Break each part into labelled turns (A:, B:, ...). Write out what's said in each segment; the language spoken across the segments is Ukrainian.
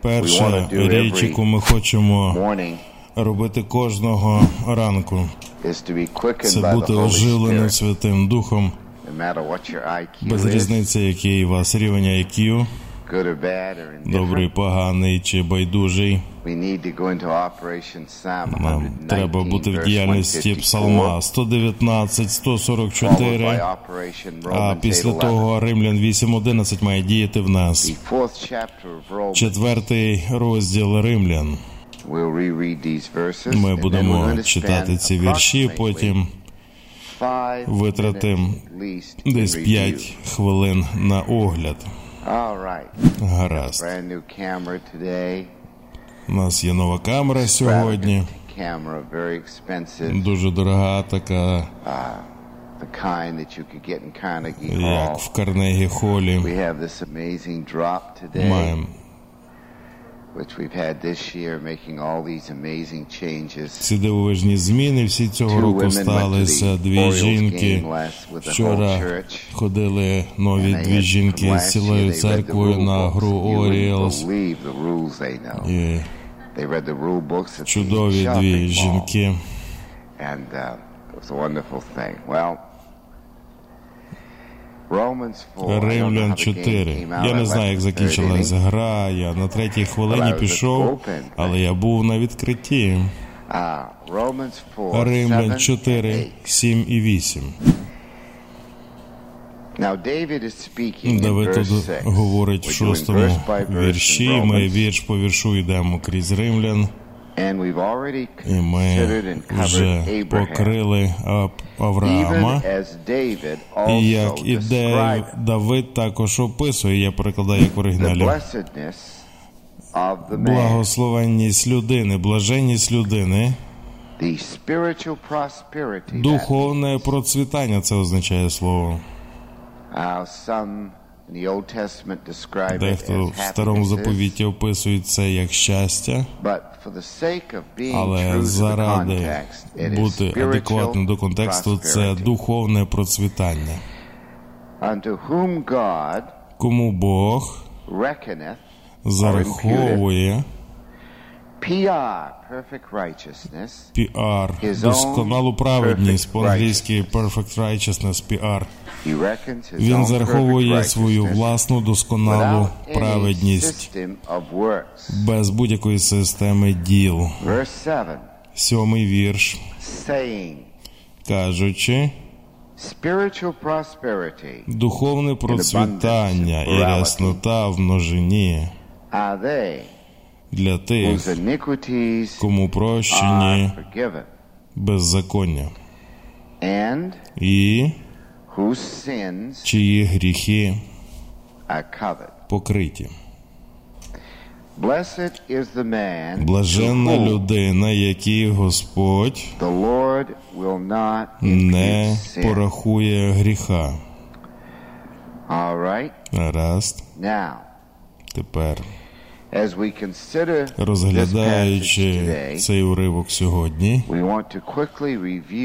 A: Перша річ, яку ми хочемо робити кожного ранку, це бути
B: Holy
A: оживленим Святим Духом, без різниці, який у вас рівень IQ, добрий, поганий чи байдужий.
B: we need to go into Operation Psalm
A: Нам
B: 119,
A: треба бути в діяльності
B: 154,
A: Псалма 119,
B: followed
A: 144,
B: by Operation
A: а після
B: 8:11.
A: того Римлян 8.11 має діяти в нас. Четвертий розділ Римлян. Ми будемо читати ці вірші, потім
B: five
A: витратим
B: minutes at least in
A: десь
B: review.
A: 5 хвилин на огляд. Гаразд. У нас є нова камера сьогодні. Дуже дорога, така, як в Карнегі Холі. Маємо ці дивовижні зміни. Всі цього
B: Two
A: року
B: women went to
A: сталися.
B: the
A: Дві
B: Orioles
A: жінки.
B: game last with the whole
A: Вчора ходили нові дві
B: had-
A: жінки з цілою
B: year,
A: церквою на гру Оріелс. І чудові дві жінки. Римлян
B: the
A: 4. Я не знаю, як закінчилась гра. Я на третій хвилині пішов, але я був на відкритті.
B: Romans 4.
A: Римлян 4, 7 і 8.
B: Now David is speaking
A: Давид тут говорить в шостому вірші. Ми вірш по віршу йдемо крізь римлян, і ми
B: and
A: вже покрили Авраама.
B: David
A: І як
B: described
A: Давид також описує, я перекладаю як в оригіналі.
B: blessedness of the man,
A: Благословенність людини, блаженність людини,
B: the spiritual prosperity. that
A: духовне процвітання це означає слово. Дехто в старому заповіті описують це як щастя,
B: but for the sake of being
A: але заради бути адекватним до контексту, це духовне процвітання.
B: Whom God
A: Кому Бог зараховує
B: PR,
A: досконалу праведність, по-англійськи perfect righteousness,
B: reckons
A: Він зараховує свою власну досконалу праведність. без будь-якої системи діл.
B: Verse 7,
A: Сьомий вірш, кажучи, духовне процвітання і ряснота в множині для тих, кому прощені беззаконня, і чиї гріхи покриті.
B: Blessed is the man
A: Блаженна людина, якій Господь
B: the Lord will not
A: не порахує гріха.
B: Now,
A: тепер, розглядаючи цей уривок сьогодні,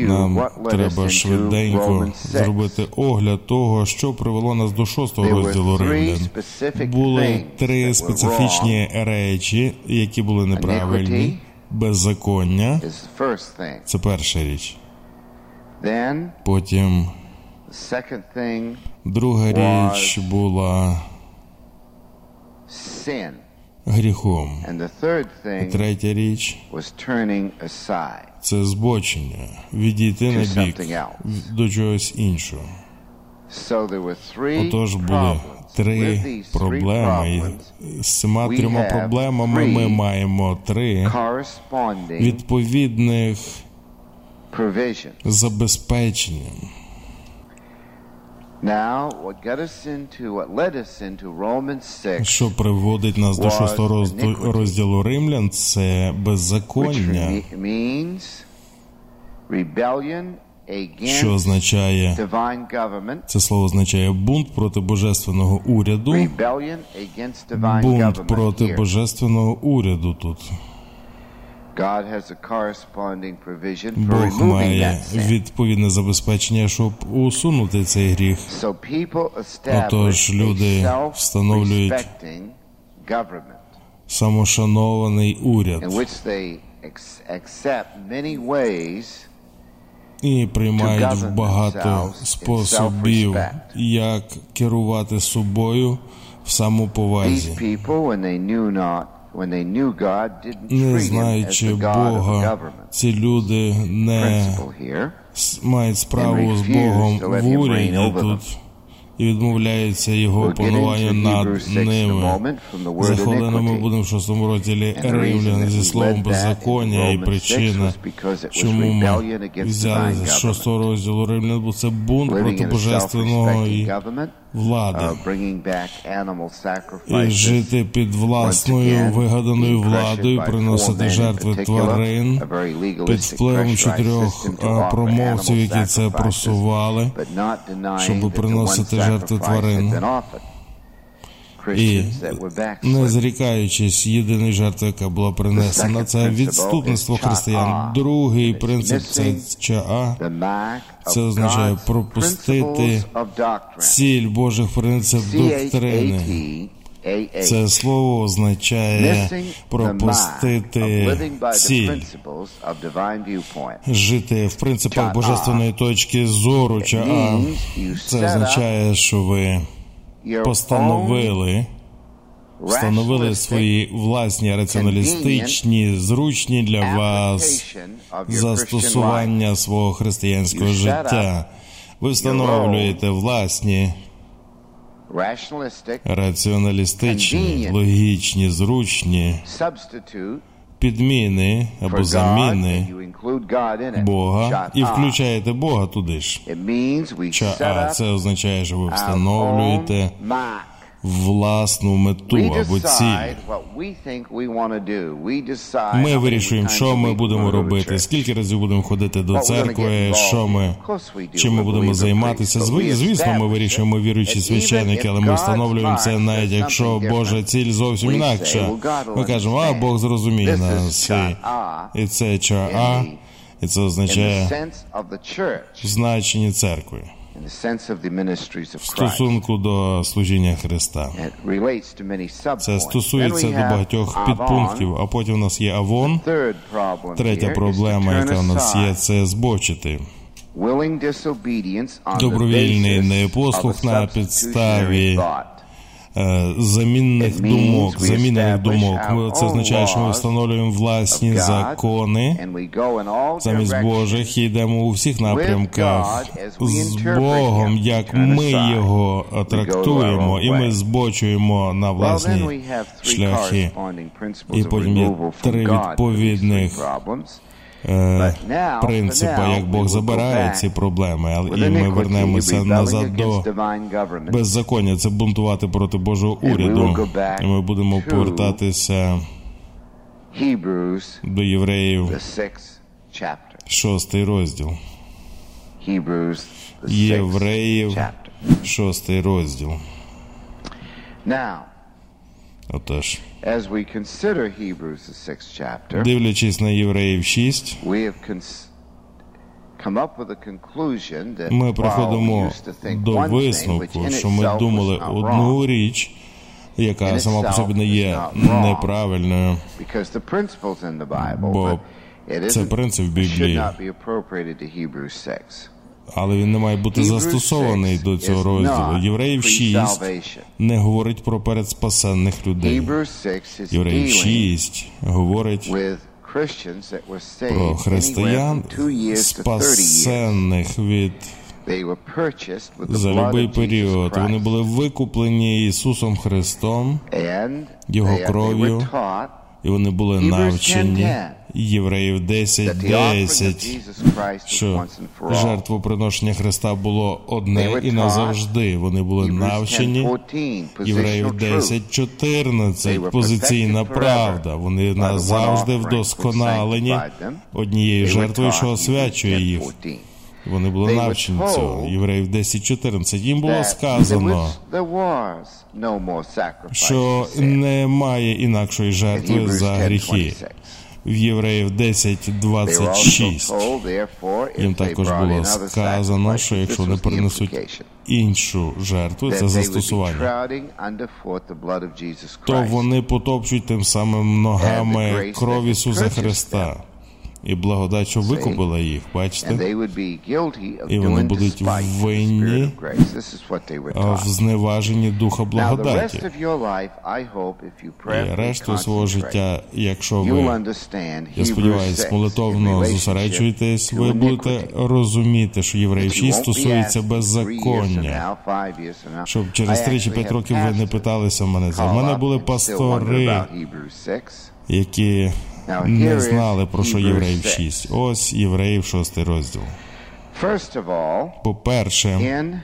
A: нам треба швиденько зробити огляд того, що привело нас до шостого розділу Римлян. Були три специфічні речі, які були неправильні. Беззаконня це перша річ. Потім друга річ була
B: sin.
A: Гріхом. Третя річ
B: was turning aside
A: це збочення, відійти на бік до чогось іншого. Отож були три проблеми. І з цими трьома проблемами ми маємо три відповідних забезпечення. Що приводить нас до шостого розділу, римлян, це беззаконня, що означає це слово означає бунт проти божественного уряду, бунт проти божественного уряду тут.
B: God has a corresponding provision for
A: Бог
B: removing
A: має
B: that
A: відповідне забезпечення, щоб усунути цей гріх. Отож, люди встановлюють самошанований уряд
B: in which they ex- accept many ways
A: і приймають багато способів, як керувати собою в самоповазі. Не знаючи Бога, ці люди не мають справу з Богом в уряді тут і відмовляються його панування над
B: Hebrews 6 in a
A: ними. За хвилину ми будемо в шостому розділі Римлян зі словом беззаконня і
B: Romans 6
A: причина, чому ми взяли з шостого розділу Римлян, бо це бунт проти божественного і влади.
B: uh,
A: І жити під власною вигаданою владою, приносити жертви тварин під впливом чотирьох промовців, які це просували. щоб приносити жертви тварин. І не зрікаючись єдиної жертви, яка була принесена, це відступництво християн. Другий принцип це чаа. Це означає пропустити. Ціль Божих принцип доктрини. Це слово означає пропустити ціль. Жити в принципах божественної точки зору чаа. Це означає, що ви постановили встановили свої власні раціоналістичні, зручні для вас застосування свого християнського життя. Ви встановлюєте власні раціоналістичні, логічні, зручні підміни або заміни. Бога і включаєте Бога туди ж.
B: Up
A: це означає, що ви встановлюєте. Власну мету або ціль. Ми вирішуємо, що ми будемо робити, скільки разів будемо ходити до церкви, що ми чим ми будемо займатися. Звісно, ми вирішуємо віруючі священники, але ми встановлюємо це навіть якщо Божа ціль зовсім інакша. Ми кажемо, а. Бог зрозуміє нас. І, це
B: the-
A: і це означає
B: church,
A: значення церкви в стосунку до служіння Христа. Це стосується до багатьох підпунктів, а потім у нас є Авон. Третя проблема, яка в нас є, це збочити. Добровільний непослух на підставі
B: thought.
A: е, замінних думок, замінених думок. Це означає, що ми встановлюємо власні закони замість Божих і йдемо у всіх напрямках з Богом, як ми його трактуємо, і ми збочуємо на власні шляхи. І потім є три відповідних. Е, принципа, як Бог забирає ці проблеми, але і ми вернемося назад до беззаконня. Це бунтувати проти Божого уряду. І ми будемо повертатися до євреїв, шостий розділ. Євреїв, шостий розділ. Отож,
B: as we consider Hebrews, the sixth chapter,
A: дивлячись на євреїв 6,
B: we have cons- come up with a conclusion that
A: ми приходимо до висновку, що ми думали одну річ, яка сама по собі не є неправильною.
B: because the principles in the Bible,
A: Бо
B: it
A: це принцип Біблії.
B: Not be appropriated to Hebrews 6.
A: Але він не має бути застосований
B: 6
A: до цього розділу. Євреїв 6
B: pre-salvation.
A: не говорить про передспасенних людей.
B: Hebrews 6 is
A: Євреїв
B: dealing
A: 6 говорить про християн,
B: from two years to 30 years.
A: спасенних від за любий період. Вони були викуплені Ісусом Христом, Його кров'ю. І вони були навчені
B: 10:10.
A: Євреїв
B: that the offering of
A: 10.10,
B: Jesus Christ was
A: що жертвоприношення Христа було одне і назавжди. Вони були навчені
B: 10:14,
A: Євреїв
B: positional truth.
A: 10.14,
B: were
A: позиційна
B: perfected
A: правда. Вони назавжди вдосконалені однією жертвою, що освячує їх.
B: 10:14.
A: Вони були навчені цього. Євреїв 10.14. Їм було сказано, що немає інакшої жертви за гріхи.
B: 10:26.
A: В Євреїв
B: They were also
A: 10.26.
B: told, therefore,
A: Їм також було сказано, що якщо вони принесуть іншу жертву, це застосування, то вони потопчуть тим самим ногами кров Ісуса Христа і благодать, що викупила їх, бачите, І вони будуть винні, в зневаженні Духа благодаті. І решту свого життя, якщо ви Я сподіваюся,
B: 6 in
A: молитовно зосереджуєтесь, ви будете розуміти, що євреїв
B: That you
A: 6
B: won't be
A: стосується беззаконня. Щоб через
B: I
A: 3 чи
B: actually
A: 5
B: have
A: років ви не питалися мене за. Мене були пастори,
B: about Hebrews 6.
A: які не знали про що євреїв
B: 6.
A: 6. Ось євреїв 6 розділ. По-перше,
B: in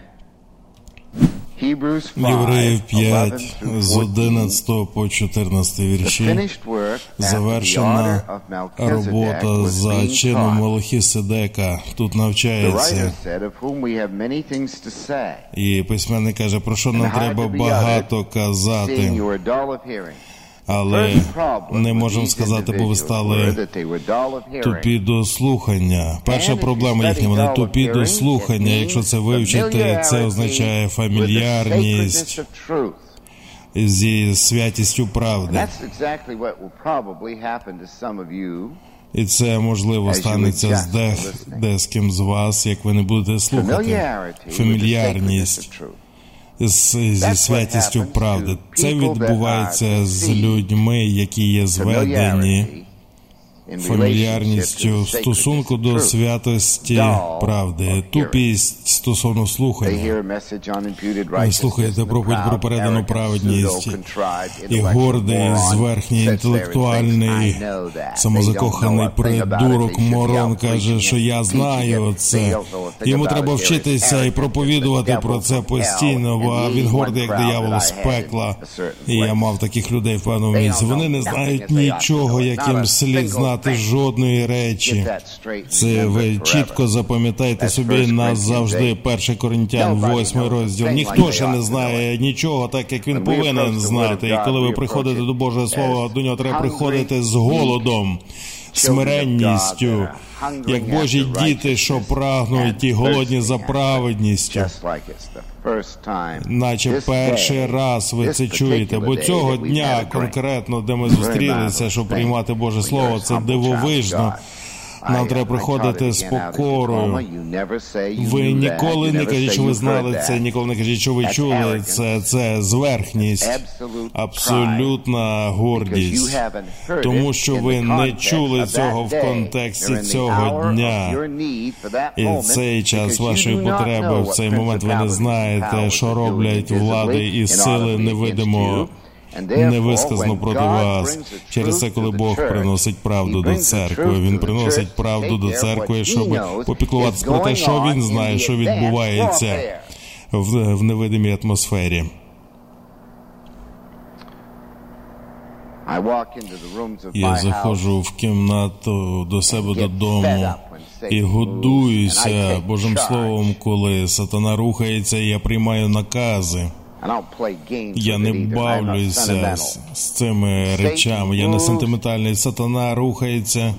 B: Hebrews 5,
A: Євреїв
B: 11
A: 5
B: through
A: з
B: 14,
A: 11 по 14
B: the
A: вірші. Завершена робота за чином
B: taught.
A: Мелхіседека. Тут навчається. І письменник каже, про що нам треба багато казати, але не можемо сказати, бо ви стали тупі до слухання. Перша проблема їхня, вони тупі до слухання. Якщо це вивчити, це означає фамільярність зі святістю правди. І це можливо станеться з
B: adjust to
A: дех,
B: listening.
A: де з вас, як ви не будете слухати. Фамільярність зі святістю правди. Це відбувається з людьми, які є зведені фамільярністю в стосунку до святості правди, тупість стосовно слухання. слухаєте проповідь про передану праведність, і гордий, зверхній, інтелектуальний, самозакоханий придурок Морон каже, що я знаю це. Йому треба вчитися і проповідувати про це постійно, бо він гордий, як диявол з пекла. І я мав таких людей в певному місці. Вони не знають нічого, яким слід знати
B: thing.
A: жодної речі. Це ви чітко запам'ятайте собі
B: 1
A: назавжди.
B: Перше
A: 1 Коринтян,
B: Nobody
A: 8
B: knows a
A: розділ. Ніхто ще не знає нічого, так як він повинен знати. І коли ви приходите до Божого Слова, до нього треба приходити з голодом, смиренністю, як Божі діти, що прагнуть і голодні за праведністю. Наче перший раз ви це чуєте, бо цього дня конкретно, де ми зустрілися, щоб приймати Боже Слово, це дивовижно. Нам треба приходити з покорою. Ви ніколи не кажіть, що ви знали це, ніколи не кажіть, що ви чули це. Це зверхність, абсолютна гордість, тому що ви не чули цього в контексті цього дня. І цей час вашої потреби, в цей момент ви не знаєте, що роблять влади і сили невидимо. Невисказано проти вас через це, коли Бог приносить правду до церкви. Він приносить правду до церкви, щоб попіклуватися про те, що він знає, що відбувається в, в невидимій атмосфері. Я заходжу в кімнату до себе додому і годуюся Божим Словом, коли сатана рухається, і я приймаю накази. Я не бавлюся з, з цими речами. Я не сентиментальний. Сатана рухається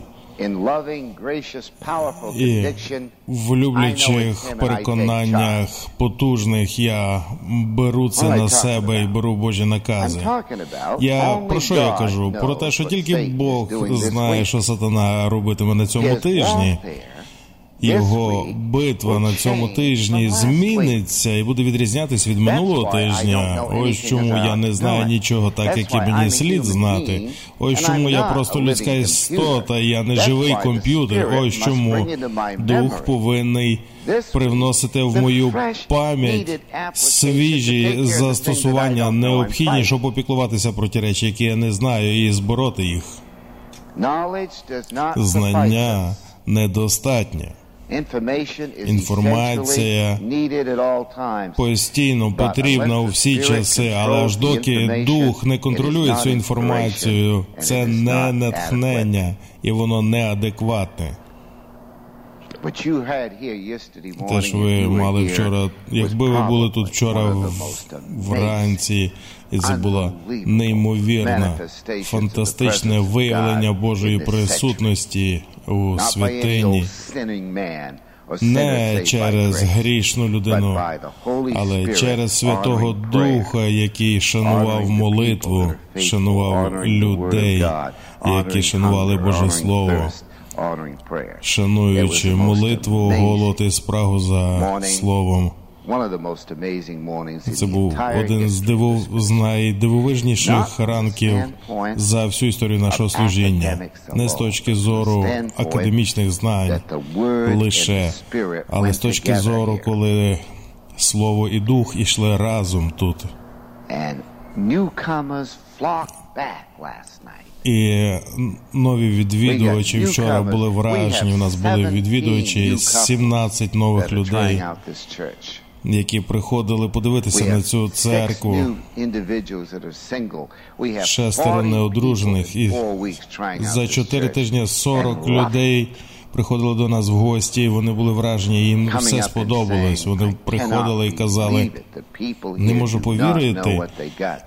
A: і в люблячих переконаннях потужних я беру це на себе і беру Божі накази. Я про що я кажу? Про те, що тільки Бог знає, що сатана робитиме на цьому тижні. Його битва на цьому тижні зміниться і буде відрізнятися від минулого тижня. Ось чому я не знаю нічого, так як і мені слід знати. Ось чому я просто людська істота, я не живий комп'ютер. Ось чому дух повинний привносити в мою пам'ять свіжі застосування, необхідні, щоб опіклуватися про ті речі, які я не знаю, і збороти їх. Знання недостатнє. Інформація постійно потрібна у всі часи, але аж доки дух не контролює цю інформацію, це не натхнення і воно неадекватне. Те, що ви мали вчора, якби ви були тут вчора вранці, і це було неймовірне, фантастичне виявлення Божої присутності у святині. не через грішну людину, але через Святого Духа, який шанував молитву, шанував людей, які шанували Боже Слово, шануючи молитву, голод і спрагу за словом. Це був один з дивов з найдивовижніших ранків за всю історію нашого служіння, не з точки зору академічних знань лише, але з точки зору, коли слово і дух ішли разом тут. І нові відвідувачі вчора були вражені. У нас були відвідувачі 17 нових людей які приходили подивитися на цю церкву. Шестеро неодружених і за чотири тижні 40 людей приходили до нас в гості, і вони були вражені, їм все сподобалось. Вони приходили і казали, не можу повірити.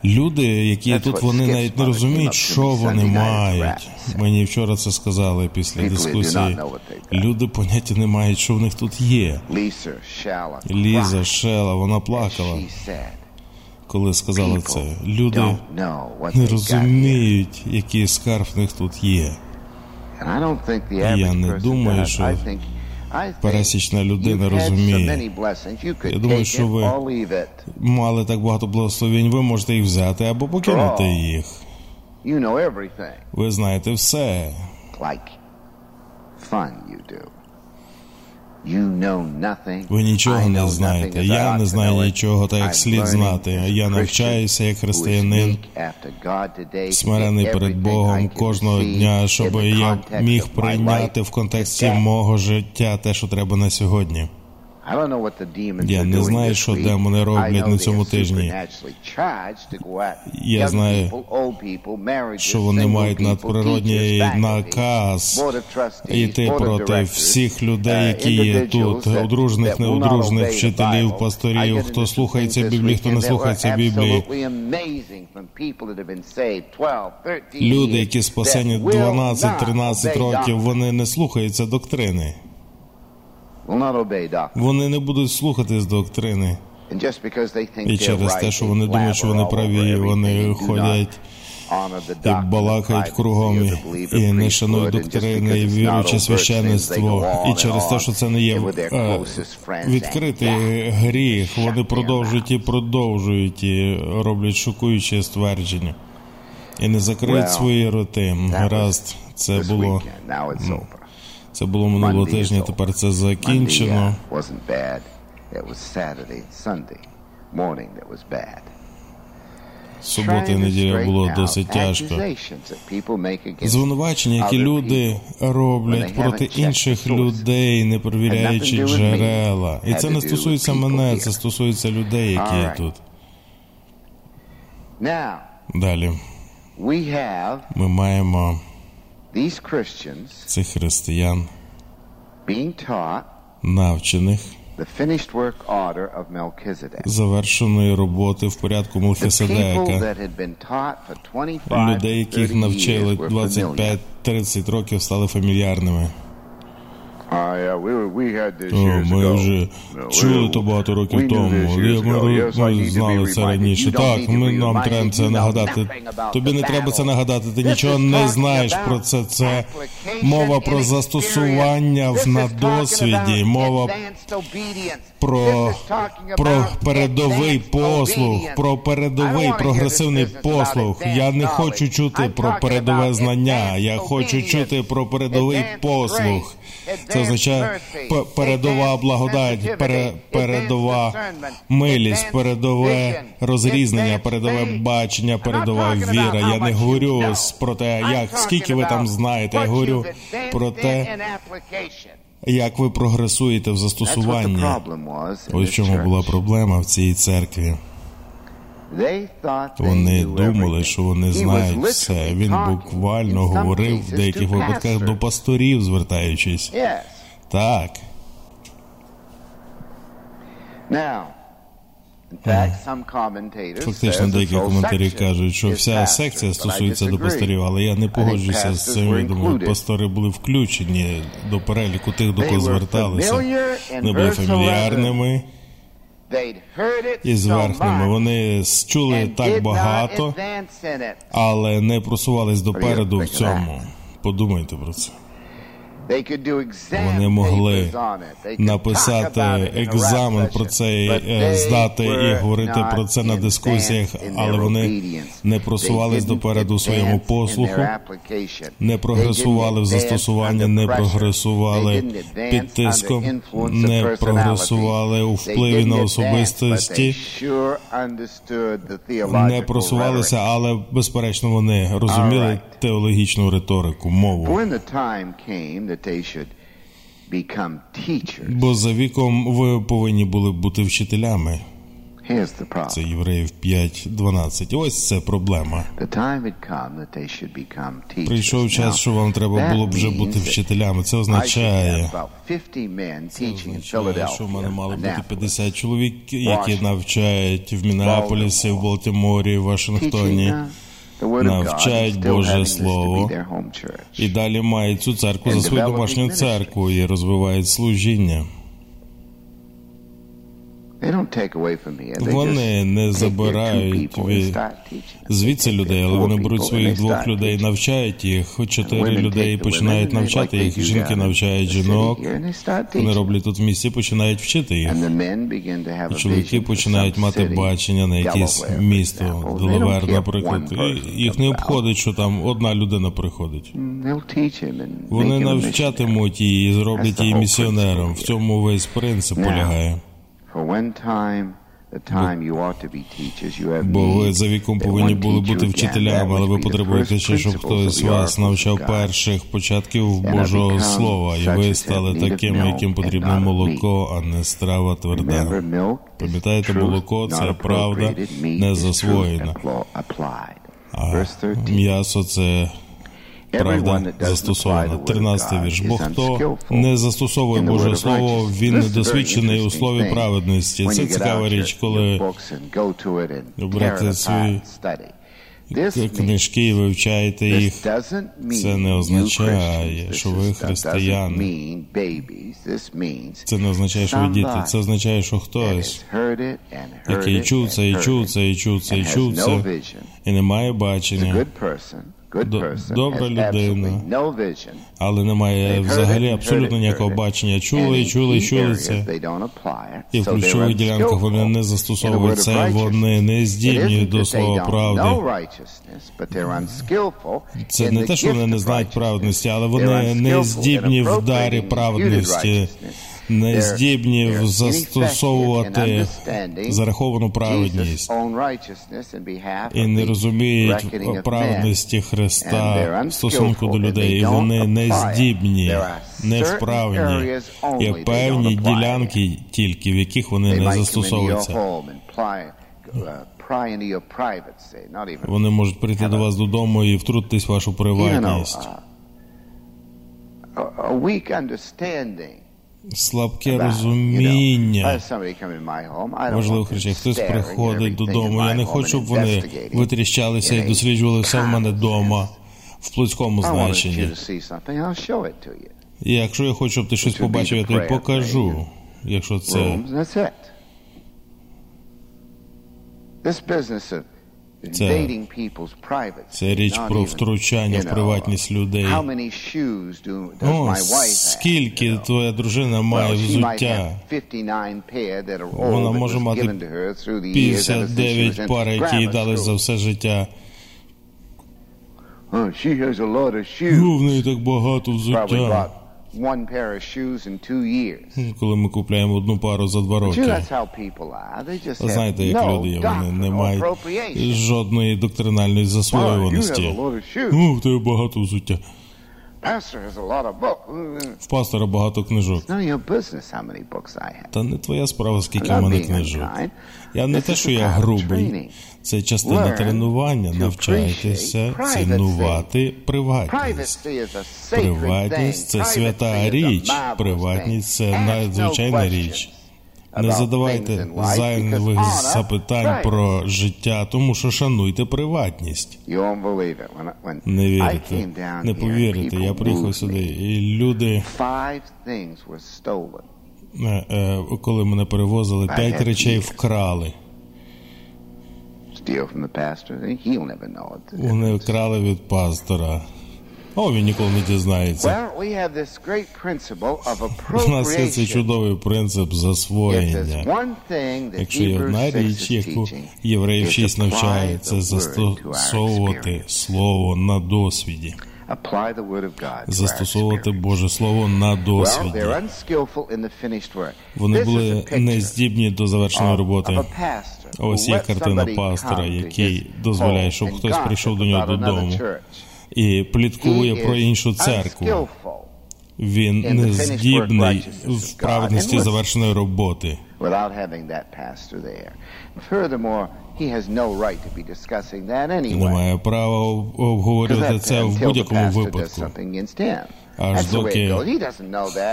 A: Люди, які тут вони навіть не розуміють, що вони мають. Мені вчора це сказали після дискусії. Люди поняття не мають, що в них тут є. Ліза Шела, вона плакала. Коли сказала це, люди не розуміють, який скарб в них тут є. Я не думаю, що пересічна людина розуміє. Я думаю, що ви мали так багато благословень, ви можете їх взяти або покинути їх. Ви знаєте все. Ви нічого не знаєте. Я не знаю нічого, так як слід знати. Я навчаюся як християнин, смирений перед Богом кожного дня, щоб я міг прийняти в контексті мого життя те, що треба на сьогодні. Я не знаю, що демони роблять на цьому тижні. Я знаю, що вони мають надприродній наказ йти проти всіх людей, які є тут, одружних, неодружних, вчителів, пасторів, хто слухається Біблії, хто не слухається Біблії. Люди, які спасені 12-13 років, вони не слухаються доктрини. Вони не будуть слухатись доктрини. І через те, що вони думають, що вони праві, вони ходять і балакають кругом і не шанують доктрини, і віруюче священництво. І через те, що це не є е, відкритий гріх, вони продовжують і продовжують і роблять шокуючі ствердження. І не закриють свої роти. Гаразд, це було. Це було минулого тижня. Тепер це закінчено. Субота і неділя було досить тяжко. Звинувачення, які люди роблять проти інших людей, не перевіряючи джерела. І це не стосується мене, це стосується людей, які є тут. Далі ми маємо цих християн, навчених завершеної роботи в порядку Мелхиседека, людей, яких навчили 25-30 років, стали фамільярними. О, ми вже чули то багато років тому. Ми, ми знали це раніше. Так, ми нам треба це нагадати. Тобі не треба це нагадати. Ти нічого не знаєш про це. Це мова про застосування на досвіді, мова про про передовий послуг, про передовий прогресивний послуг. Я не хочу чути про передове знання. Я хочу чути про передовий послуг. Це означає передова благодать, передова милість, передове розрізнення, передове бачення, передова віра. Я не говорю про те, як скільки ви там знаєте. Я говорю про те, як ви прогресуєте в застосуванні. Ось в чому була проблема в цій церкві. Вони думали, що вони знають все. Він буквально говорив в деяких випадках до пасторів, звертаючись. Так. Фактично, деякі коментарі кажуть, що вся секція стосується до пасторів, але я не погоджуся з цим. Я думаю, пастори були включені до переліку тих, до кого зверталися. Не були фамільярними і верхніми. Вони чули так багато, але не просувались допереду в цьому. Подумайте про це. Вони могли написати екзамен про це, е, здати і говорити про це на дискусіях, але вони не просувались допереду у своєму послуху, не прогресували в застосуванні, не прогресували під тиском, не прогресували у впливі на особистості, не просувалися, але безперечно вони розуміли теологічну риторику, мову. Бо за віком ви повинні були бути вчителями. Це євреїв 5.12. Ось це проблема. Прийшов час, що вам треба було б вже бути вчителями. Це означає, це означає, що в мене мало бути 50 чоловік, які навчають в Мінеаполісі, в Балтіморі, в Вашингтоні навчають Боже Слово. і далі мають цю церкву за свою домашню церкву і розвивають служіння. Вони не забирають від звідси людей, але вони беруть своїх двох людей, навчають їх. Чотири людей починають навчати їх. Жінки навчають жінок. Вони роблять тут в місті, починають вчити їх. Чоловіки починають мати бачення на якесь місто, Делавер, наприклад. Їх не обходить, що там одна людина приходить. Вони навчатимуть її і зроблять її місіонером. В цьому весь принцип полягає. Бо ви за віком повинні були бути вчителями, але ви потребуєте ще, щоб хтось з вас навчав перших початків Божого Слова, і ви стали таким, яким потрібно молоко, а не страва тверда. Пам'ятаєте, молоко це правда не засвоєна. А м'ясо це правда застосована. Тринадцятий вірш. Бо хто не застосовує Боже Слово, він недосвідчений у слові праведності. Це цікава річ, коли брати свої книжки і вивчаєте їх. Це не означає, що ви християни. Це не означає, що ви діти. Це означає, що хтось, який чув це, і чув це, і чув це, і чув це, і не має бачення добра людина, але немає взагалі абсолютно ніякого бачення. Чули і чули, чули це. І в ключових ділянках вони не застосовують це, вони не здібні до слова правди. Це не те, що вони не знають праведності, але вони не здібні в дарі праведності не здібні застосовувати зараховану праведність і не розуміють праведності Христа в стосунку до людей. І Вони не здібні, не вправні. Є певні ділянки тільки, в яких вони не застосовуються. Вони можуть прийти до вас додому і втрутитись в вашу приватність слабке розуміння. Важливих речей. Хтось приходить додому. Я не хочу, щоб вони витріщалися і досліджували все в мене вдома в плотському значенні. І якщо я хочу, щоб ти щось побачив, я тобі покажу. Якщо це це, це річ про втручання в приватність людей. О, скільки твоя дружина має взуття? Вона може мати 59 пар, які їй дали за все життя. Ну, в неї так багато взуття one pair of shoes in two years. Коли ми купляємо одну пару за два роки. Знаєте, як люди є, вони не мають жодної доктринальної засвоюваності. Ну, в тебе багато взуття. В пастора багато книжок. Та не твоя справа, скільки в мене книжок. Я не те, що я грубий. Це частина тренування. Навчайтеся цінувати приватність. Приватність це свята річ. Приватність це надзвичайна річ. Не задавайте зайвих запитань про життя, тому що шануйте приватність. Не вірите, не повірите. Я приїхав сюди, і люди е, е, коли мене перевозили, п'ять речей вкрали. Вони вкрали від пастора. О, він ніколи не дізнається. У нас є цей чудовий принцип засвоєння. Якщо є одна річ, яку євреїв 6 навчає, це застосовувати слово на досвіді. Застосовувати Боже Слово на досвіді. Вони були нездібні до завершеної роботи. Ось є картина пастора, який дозволяє, щоб хтось прийшов до нього додому і пліткує про іншу церкву. Він не здібний в праведності завершеної роботи. Не має права обговорювати це в будь-якому випадку. Аж доки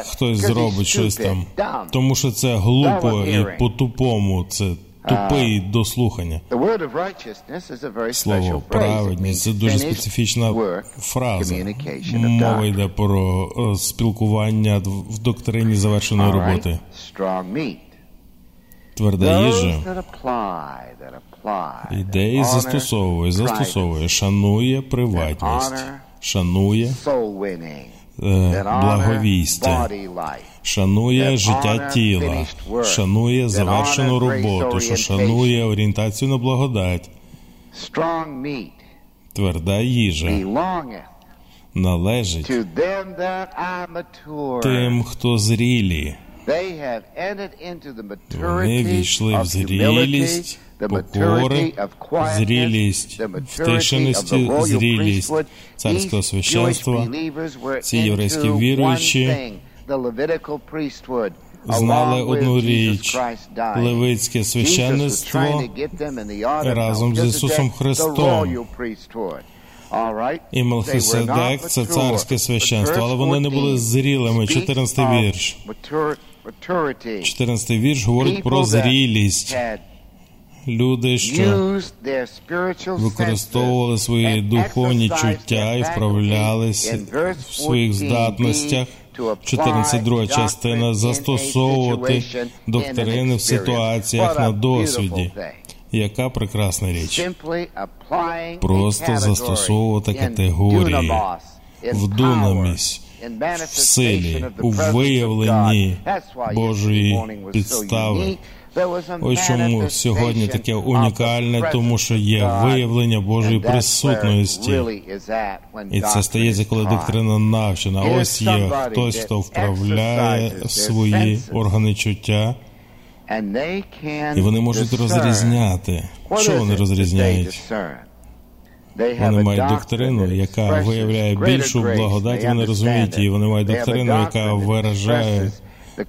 A: хтось зробить щось там, тому що це глупо і по-тупому. Це тупий до слухання. Слово праведність це дуже специфічна фраза. Мова йде про е, спілкування в доктрині завершеної роботи. Тверда їжа. Ідеї застосовує, застосовує, шанує приватність, шанує е, благовістя шанує життя тіла, шанує завершену роботу, що шанує орієнтацію на благодать. Тверда їжа належить тим, хто зрілі. Вони війшли в зрілість, покори, зрілість, втишеності, зрілість царського священства. Ці єврейські віруючі знали одну річ левицьке священництво разом з Ісусом Христом. І Мелхиседек – це царське священство, але вони не були зрілими. 14 вірш. 14 вірш говорить про зрілість. Люди, що використовували свої духовні чуття і вправлялися в своїх здатностях 42 частина застосовувати доктрини в ситуаціях на досвіді. Яка прекрасна річ. Просто застосовувати категорії. в дунамість, в силі, у виявленні Божої підстави. Ось чому сьогодні таке унікальне, тому що є виявлення Божої присутності. І це стається, коли доктрина навчена. Ось є хтось, хто вправляє свої органи чуття, і вони можуть розрізняти. Що вони розрізняють? Вони мають доктрину, яка виявляє більшу благодать. Вони розуміють її. Вони мають доктрину, яка виражає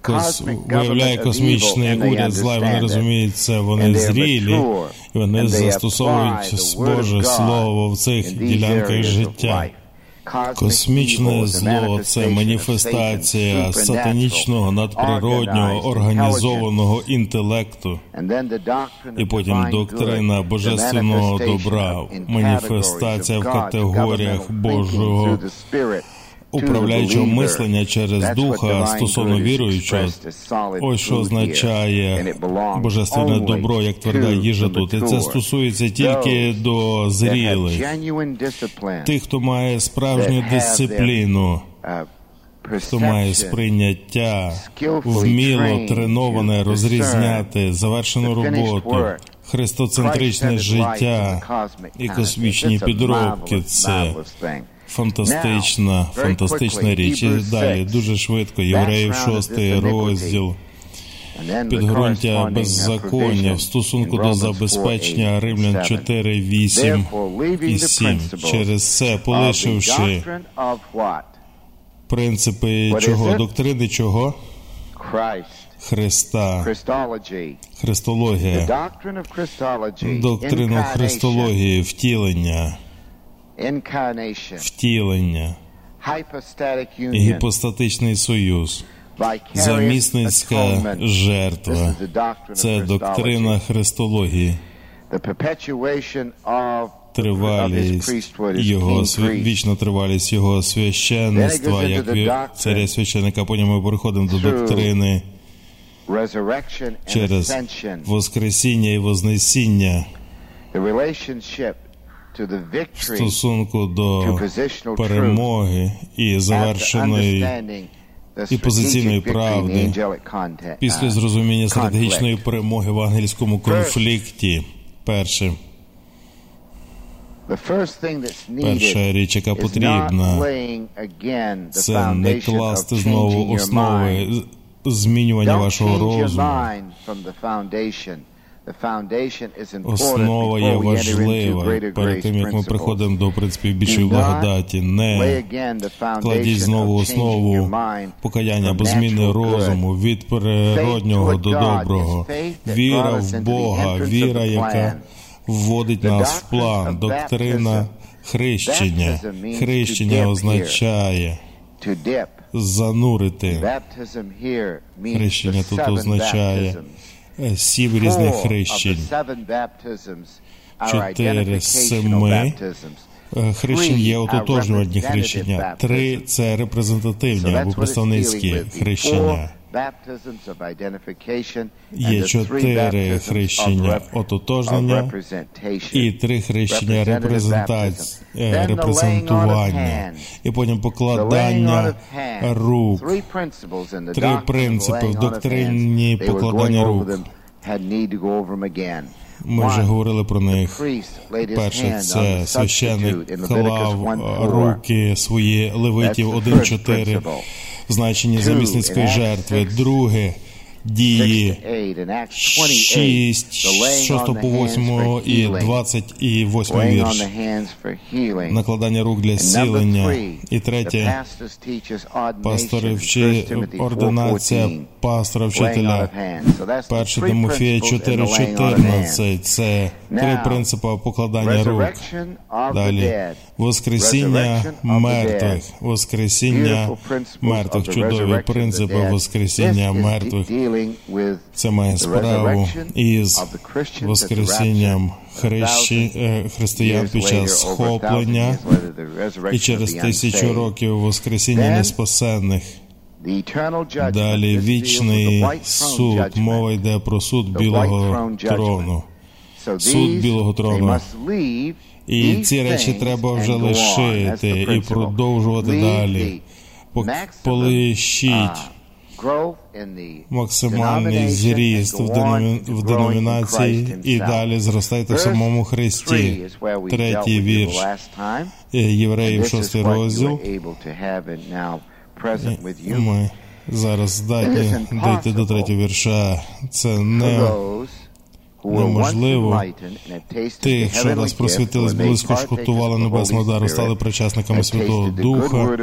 A: кос, виявляє космічний уряд зла, вони розуміють це, вони зрілі, і вони застосовують Боже Слово в цих ділянках життя. Космічне зло це маніфестація сатанічного надприроднього організованого інтелекту, і потім доктрина божественного добра, маніфестація в категоріях Божого управляючого мислення через духа стосовно віруючого, ось що означає божественне добро як тверда їжа тут. І це стосується тільки до зрілих, тих, хто має справжню дисципліну. Хто має сприйняття, вміло треноване розрізняти завершену роботу, христоцентричне життя і космічні підробки. Це фантастична, фантастична річ. І далі дуже швидко. Євреїв, шостий розділ. Підґрунтя беззаконня в стосунку до забезпечення римлян 4, 8 і 7. Через це полишивши принципи чого? Доктрини чого? Христа, Христологія, доктрину Христології, втілення втілення, гіпостатичний союз. Замісницька жертва. Це доктрина христології. Тривалість його вічна тривалість його священництва, як царя священника. Потім ми переходимо до доктрини через Воскресіння і Вознесіння стосунку до перемоги і завершеної і позиційної правди після зрозуміння стратегічної перемоги в ангельському конфлікті. Перше. Перша річ, яка потрібна, це не класти знову основи змінювання вашого розуму. Основа є важлива перед тим, як ми приходимо до принципів більшої благодаті. Не кладіть знову основу покаяння або зміни розуму від природнього до доброго. Віра в Бога, віра, яка вводить нас в план, доктрина хрещення. Хрещення означає занурити. Хрещення тут означає сім різних хрещень. Чотири з семи хрещень є ототожнювальні хрещення. Три це репрезентативні або представницькі хрещення. Є чотири хрещення ототожнення і три хрещення репрезентування, і потім покладання рук. Три принципи в доктрині покладання рук. Ми вже говорили про них. Перше, це священник клав руки свої левитів 1-4 значенні замісницької жертви. Друге дії 6, 6 по 8 і 28 вірш. Накладання рук для зцілення. І третє, пастори вчи, ординація пастора вчителя. Перше Тимофія 4.14. Це три принципи покладання рук. Далі. Воскресіння мертвих. Воскресіння мертвих. Чудові принципи Воскресіння мертвих. Це має справу із Воскресінням хрещі, християн під час схоплення і через тисячу років Воскресіння неспасенних. Далі вічний суд. Мова йде про суд білого трону. Суд білого трону. І ці речі треба вже лишити і продовжувати далі. Полищіть максимальний зріст в, деномі... в деномінації і далі зростайте в самому Христі. Третій вірш Євреїв, шостий розділ. Ми зараз здатні дійти до третього вірша. Це не неможливо. Тих, що нас просвітились, близько шкотували небесного дару, стали причасниками Святого Духа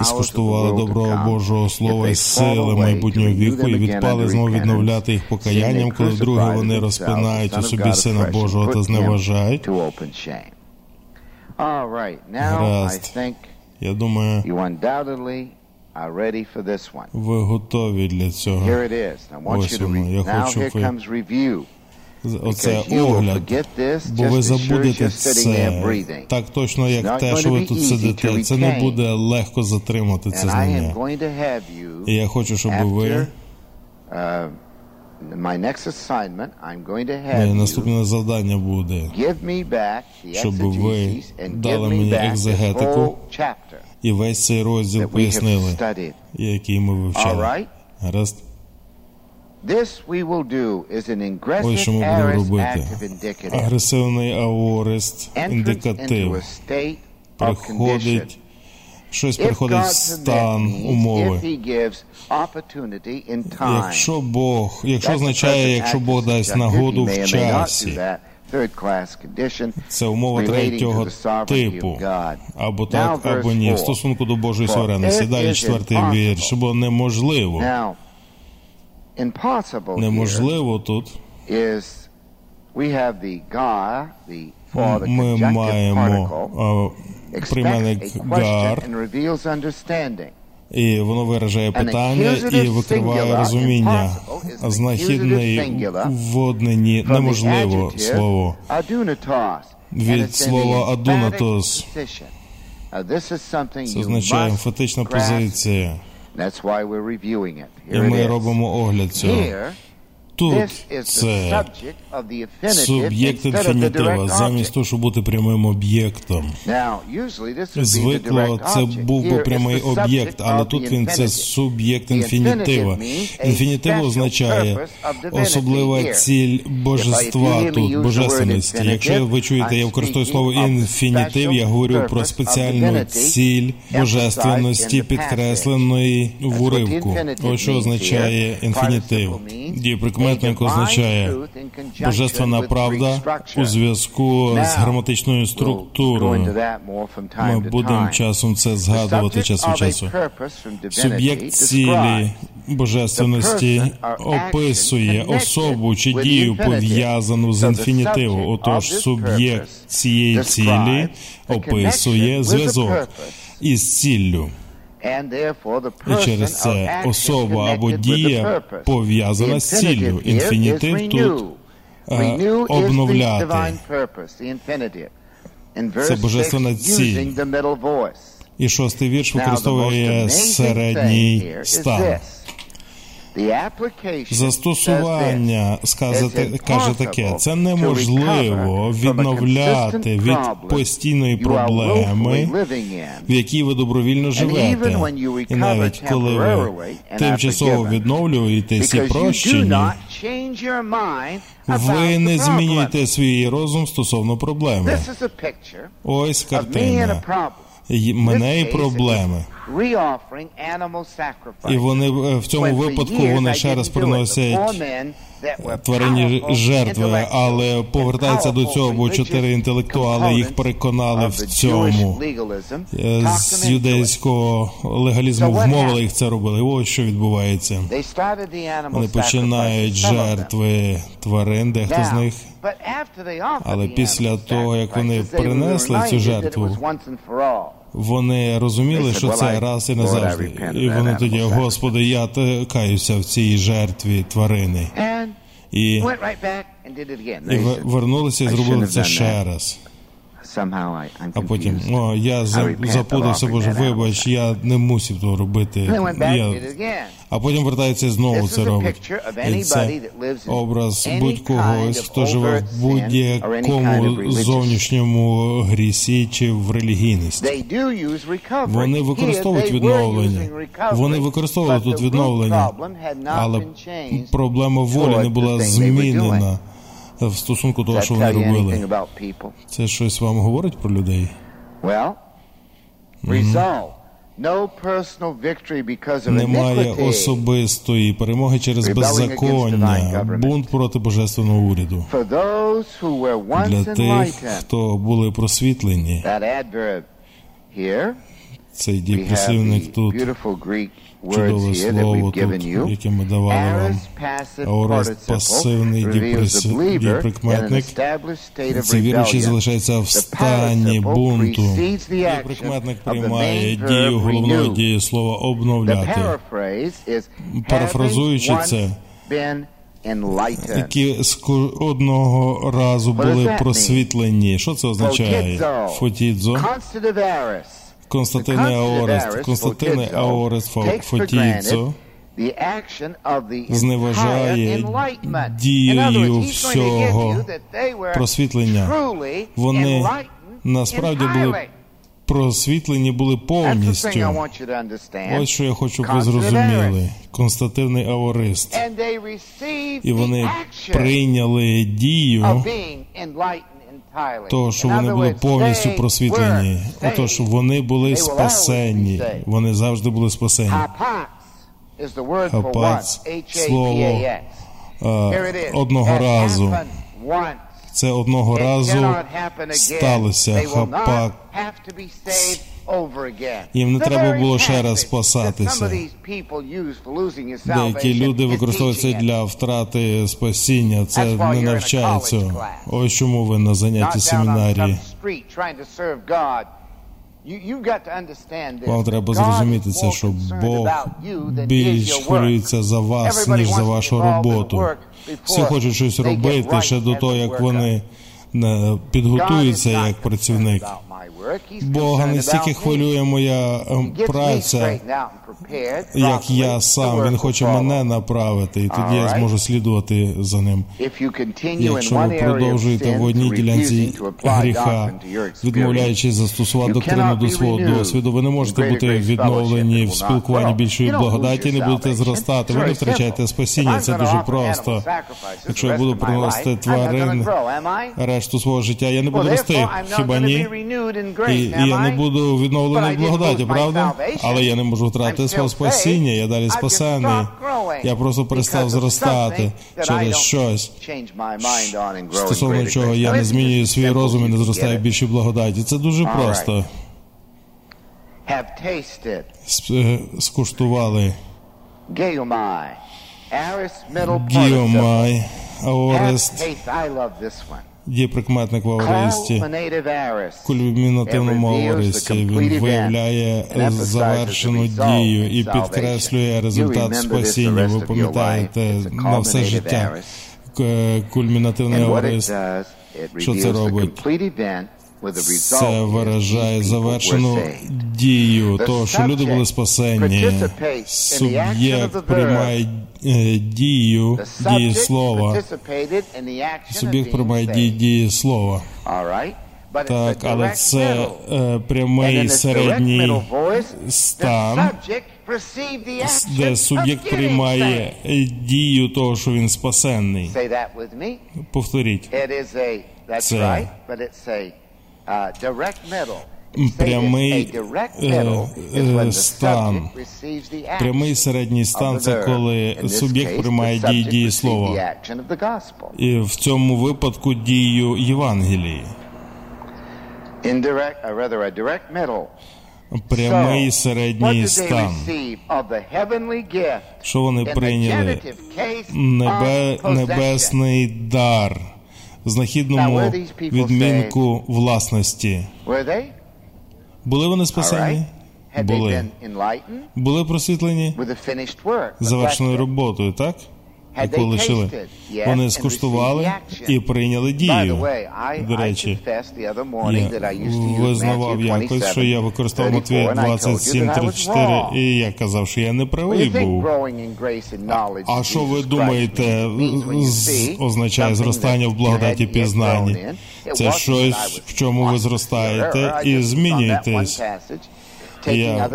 A: і скуштували доброго Божого Слова і сили майбутнього віку, і відпали знову відновляти їх покаянням, коли вдруге вони розпинають у собі Сина Божого та зневажають. Гаразд. Я думаю, ви готові для цього. Ось воно. Я хочу оце огляд, бо ви забудете це так точно, як те, що ви тут сидите. Це не буде легко затримати це знання. І я хочу, щоб ви Моє наступне завдання буде, щоб ви дали мені екзегетику і весь цей розділ пояснили, який ми вивчали. Гаразд? Ось що ми будемо робити. Агресивний аорист, індикатив. Приходить, щось приходить в стан умови. Якщо Бог, якщо означає, якщо Бог дасть нагоду в часі, це умова третього типу. Або так, або ні. В стосунку до Божої суверенності. Далі четвертий вірш, бо неможливо. Неможливо тут. Ми маємо прийменник гар, І воно виражає питання і викриває розуміння. Знахідний в однині неможливо слово від слова адунатос. Це означає емфатична позиція. І ми робимо огляд цього. Тут це суб'єкт інфінітива, замість того, щоб бути прямим об'єктом. Звикло, це був би прямий об'єкт, але тут він це суб'єкт інфінітива. Інфінітив означає особлива ціль божества тут, божественності. Якщо ви чуєте, я використовую слово інфінітив, я говорю про спеціальну ціль божественності, підкресленої в уривку. Ось що означає інфінітив. Дієприкметник прикметник означає божественна правда у зв'язку з граматичною структурою. Ми будемо часом це згадувати час від часу. Суб'єкт цілі божественності описує особу чи дію пов'язану з інфінітивом. Отож, суб'єкт цієї цілі описує зв'язок із ціллю. І через це особа або дія пов'язана з ціллю. Інфінітив тут е, обновляти. Це божественна ціль. І шостий вірш використовує середній стан. Застосування сказати, каже таке: це неможливо відновляти від постійної проблеми, в якій ви добровільно живете. І навіть коли ви тимчасово відновлюєтесь і прощені, ви не змінюєте свій розум стосовно проблеми. Ось картина мене і проблеми. І вони в цьому випадку вони ще раз приносять тваринні жертви, але повертаються до цього, бо чотири інтелектуали їх переконали в цьому. З юдейського легалізму вмовили їх це робили. Ось що відбувається. Вони починають жертви тварин, дехто з них. Але після того, як вони принесли цю жертву, вони розуміли, що це раз і назавжди. І вони тоді, Господи, я каюся в цій жертві тварини. І, і вернулися і зробили це ще раз. А потім, о, я запутався, Боже, вибач, я не мусив того робити. Я... А потім вертається і знову це робить. І це образ будь-когось, хто живе в будь-якому зовнішньому грісі чи в релігійності. Вони використовують відновлення. Вони використовували тут відновлення, але проблема волі не була змінена в стосунку того, що вони робили. Це щось вам говорить про людей? Немає особистої перемоги через беззаконня, бунт проти божественного уряду. Для тих, хто були просвітлені. Цей діпресивник тут чудове слово тут, яке ми давали вам. Аорест пасивний діприкметник. Ці віруючі залишаються в стані бунту. Діприкметник приймає дію головної дії слова обновляти. Парафразуючи це, які одного разу були просвітлені. Що це означає? Фотідзо. Константине Аорест, Константине Аорест Фотійцо зневажає дією всього просвітлення. Вони насправді були просвітлені були повністю. Ось що я хочу, щоб ви зрозуміли. Константивний Аорист. І вони прийняли дію того, що вони були повністю просвітлені, отож вони були спасені, вони завжди були спасені. Хапац – слово одного разу. Це одного разу сталося. Хапак. Їм не треба було ще раз спасатися. Деякі люди використовуються для втрати спасіння. Це не навчається. Ось чому ви на занятті семінарії. Вам треба зрозуміти це, що Бог більш хвилюється за вас, ніж за вашу роботу. Всі хочуть щось робити ще до того, як вони підготуються як працівник. Бога не стільки хвилює моя ем, праця, як я сам. Він хоче мене направити, і тоді я зможу слідувати за ним. Якщо ви продовжуєте в одній ділянці гріха, відмовляючись застосувати доктрину до свого досвіду, ви не можете бути відновлені в спілкуванні більшої благодаті, не будете зростати. Ви не втрачаєте спасіння. Це дуже просто. Якщо я буду приносити тварин решту свого життя, я не буду рости. Хіба ні? І, і я не буду відновлений в благодаті, правда? Але я не можу втратити свого спасіння. Я далі спасений. Я просто перестав зростати через щось, стосовно чого я не змінюю свій розум і не зростаю більше благодаті. Це дуже просто. Е, скуштували. Гіомай, Аорест, дієприкметник в аористі, кульмінативному аористі. Він виявляє завершену дію і підкреслює результат спасіння. Ви пам'ятаєте на все життя. Кульмінативний аорист. Що це робить? Це виражає завершену дію того, що люди були спасені. Суб'єкт приймає е, дію дії слова. Суб'єкт приймає дії дії слова. Так, але це е, прямий середній стан, де суб'єкт приймає дію того, що він спасенний. Повторіть. Це прямий е, стан. Прямий середній стан це коли суб'єкт приймає дії дії слова. І в цьому випадку дію Євангелії. Прямий середній стан. Що вони прийняли? Небе, небесний дар знахідному відмінку власності. Були вони спасені? Були. Були просвітлені завершеною роботою, так? Яку лишили. Вони скуштували і прийняли дію. До речі, я визнавав якось, що я використовував Матвія 27.34, і я казав, що я не правий був. А що ви думаєте, означає зростання в благодаті пізнанні? Це щось, в чому ви зростаєте і змінюєтесь. Я,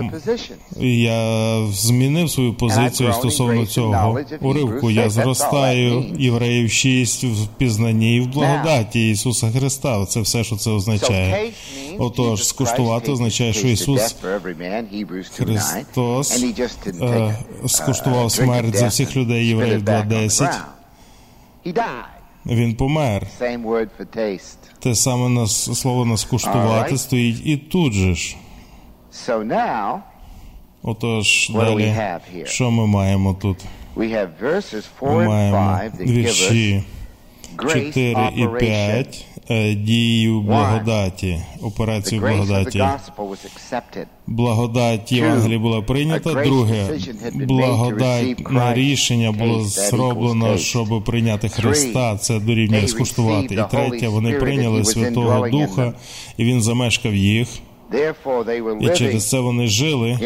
A: я змінив свою позицію стосовно цього уривку. Я зростаю євреїв 6 в пізнанні і в благодаті Ісуса Христа. Це все, що це означає. Отож, скуштувати означає, що Ісус Христос е, скуштував смерть за всіх людей євреїв 2.10. Він помер. Те саме на слово на скуштувати стоїть і тут же ж. So now, Отож, далі, що ми маємо тут? Ми маємо вірші 4 і 5 е, дію благодаті, операцію благодаті. Благодать Євангелії була прийнята. Друге, благодатне рішення було зроблено, щоб прийняти Христа. Це дорівнює скуштувати. І третє, вони прийняли Святого Духа, і він замешкав їх. І через це вони жили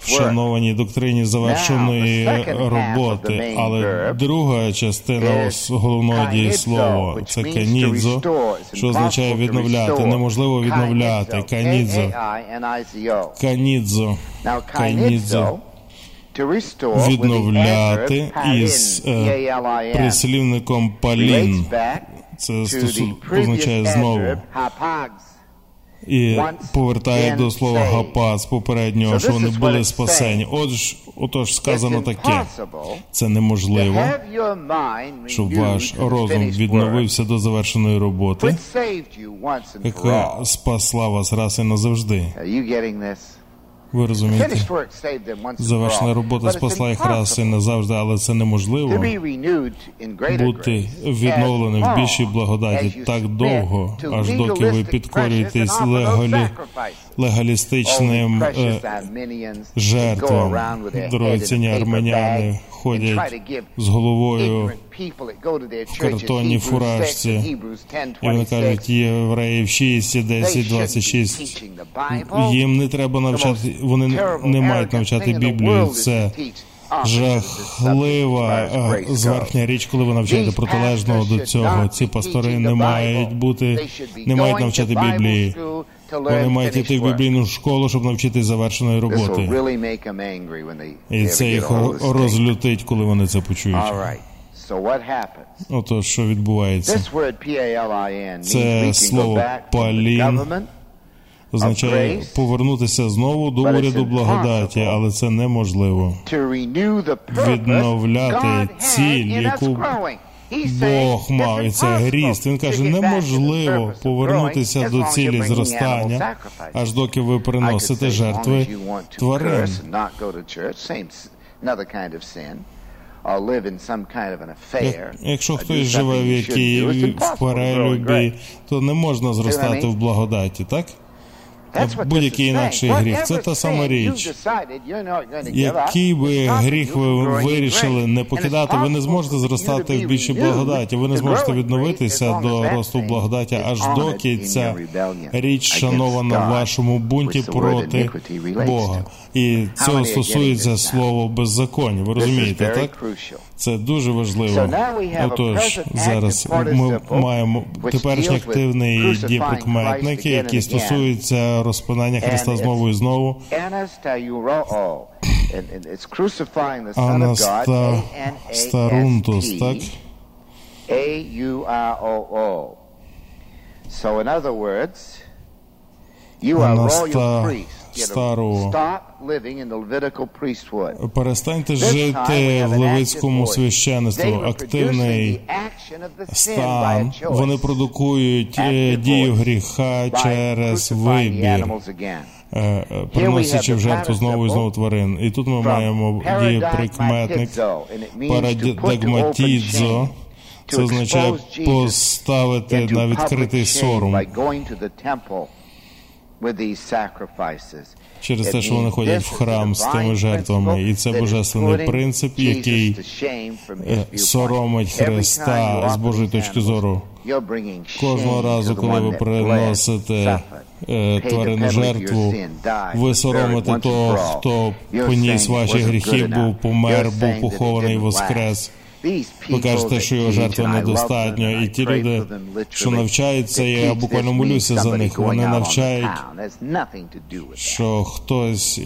A: в шанованій доктрині завершеної роботи. Але друга частина головного дієслова – це канідзо, що означає відновляти. Неможливо відновляти. Канідзо. Канідзо. Канідзо. Відновляти із е, прислівником палін. Це означає знову і повертає до слова гапа з попереднього, що вони були спасені. Отож, отож сказано таке: це неможливо, щоб ваш розум відновився до завершеної роботи, яка спасла вас раз і назавжди. Ви розумієте? Завершена робота спасла їх раз і назавжди, але це неможливо бути відновленим в більшій благодаті так довго, аж доки ви підкорюєтесь легалі, легалістичним е, жертвам. Дорогоцінні армяняни ходять з головою в картонній фуражці. І вони кажуть, євреїв 6, 10, 26. Їм не треба навчати, вони не мають навчати Біблію. Це жахлива зверхня річ, коли ви навчаєте протилежного до цього. Ці пастори не мають бути, не мають навчати Біблії. Вони мають йти в біблійну школу, щоб навчитись завершеної роботи. І це їх розлютить, коли вони це почують. Ото що відбувається. Це слово палін означає повернутися знову до уряду благодаті, але це неможливо. Відновляти ціль, яку Бог мав і це гріст. Він каже, неможливо повернутися до цілі зростання, аж доки ви приносите жертви тварин. Якщо хтось живе в якій в перелюбі, то не можна зростати в благодаті, так? Будь-який інакший гріх. Це та сама річ. Який би гріх ви вирішили не покидати, ви не зможете зростати в більшій благодаті. Ви не зможете відновитися до росту благодаті, аж доки ця річ шанована в вашому бунті проти Бога. І цього стосується слово беззаконня. Ви розумієте, так? Це дуже важливо. Отож, зараз ми маємо теперішній активний дієприкметник, який стосується розпинання Христа знову і знову. Анастарунтус, так?
B: So in other words, you are royal priest.
A: Старого. Перестаньте жити в левицькому священстві. Активний стан. Вони продукують дію гріха через вибір. Приносячи в жертву знову і знову тварин. І тут ми маємо дію прикметник парадигматідзо. Це означає поставити на відкритий сором через те, що вони ходять в храм з тими жертвами, і це божественний принцип, який соромить Христа з Божої точки зору. Кожного разу, коли ви приносите тварину жертву, ви соромите того, хто поніс ваші гріхи, був помер, був похований, воскрес. Ви кажете, що його жертва недостатньо, і ті люди, що навчаються, я буквально молюся за них. Вони навчають, що хтось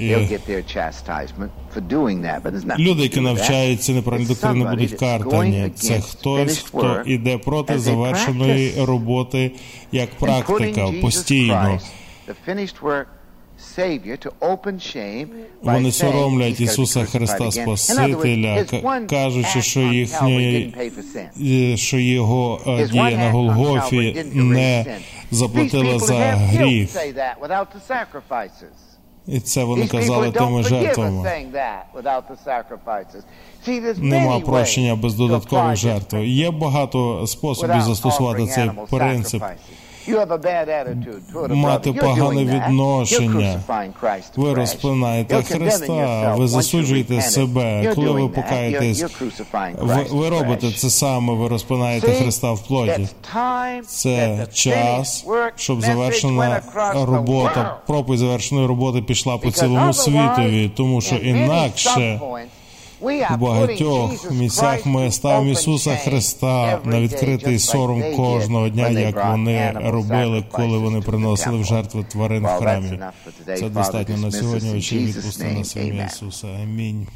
A: люди, які навчаються неправильні доктрини, будуть картані. Це хтось, хто іде проти завершеної роботи як практика постійно. Вони соромлять Ісуса Христа Спасителя, кажучи, що їхньої що його дія на Голгофі не заплатила за гріх. І це вони казали тими жертвами. Нема прощення без додаткових жертв. Є багато способів застосувати цей принцип мати погане відношення. Ви розпинаєте Христа, ви засуджуєте себе. Коли ви покаєтесь, ви, ви робите це саме, ви розпинаєте Христа в плоті. Це час, щоб завершена робота, проповідь завершеної роботи пішла по цілому світові, тому що інакше. У багатьох місцях ми ставимо Ісуса Христа на відкритий сором кожного дня, як вони робили, коли вони приносили в жертву тварин в храмі. Це достатньо на сьогодні. Очі відпусти на святого Ісуса. Амінь.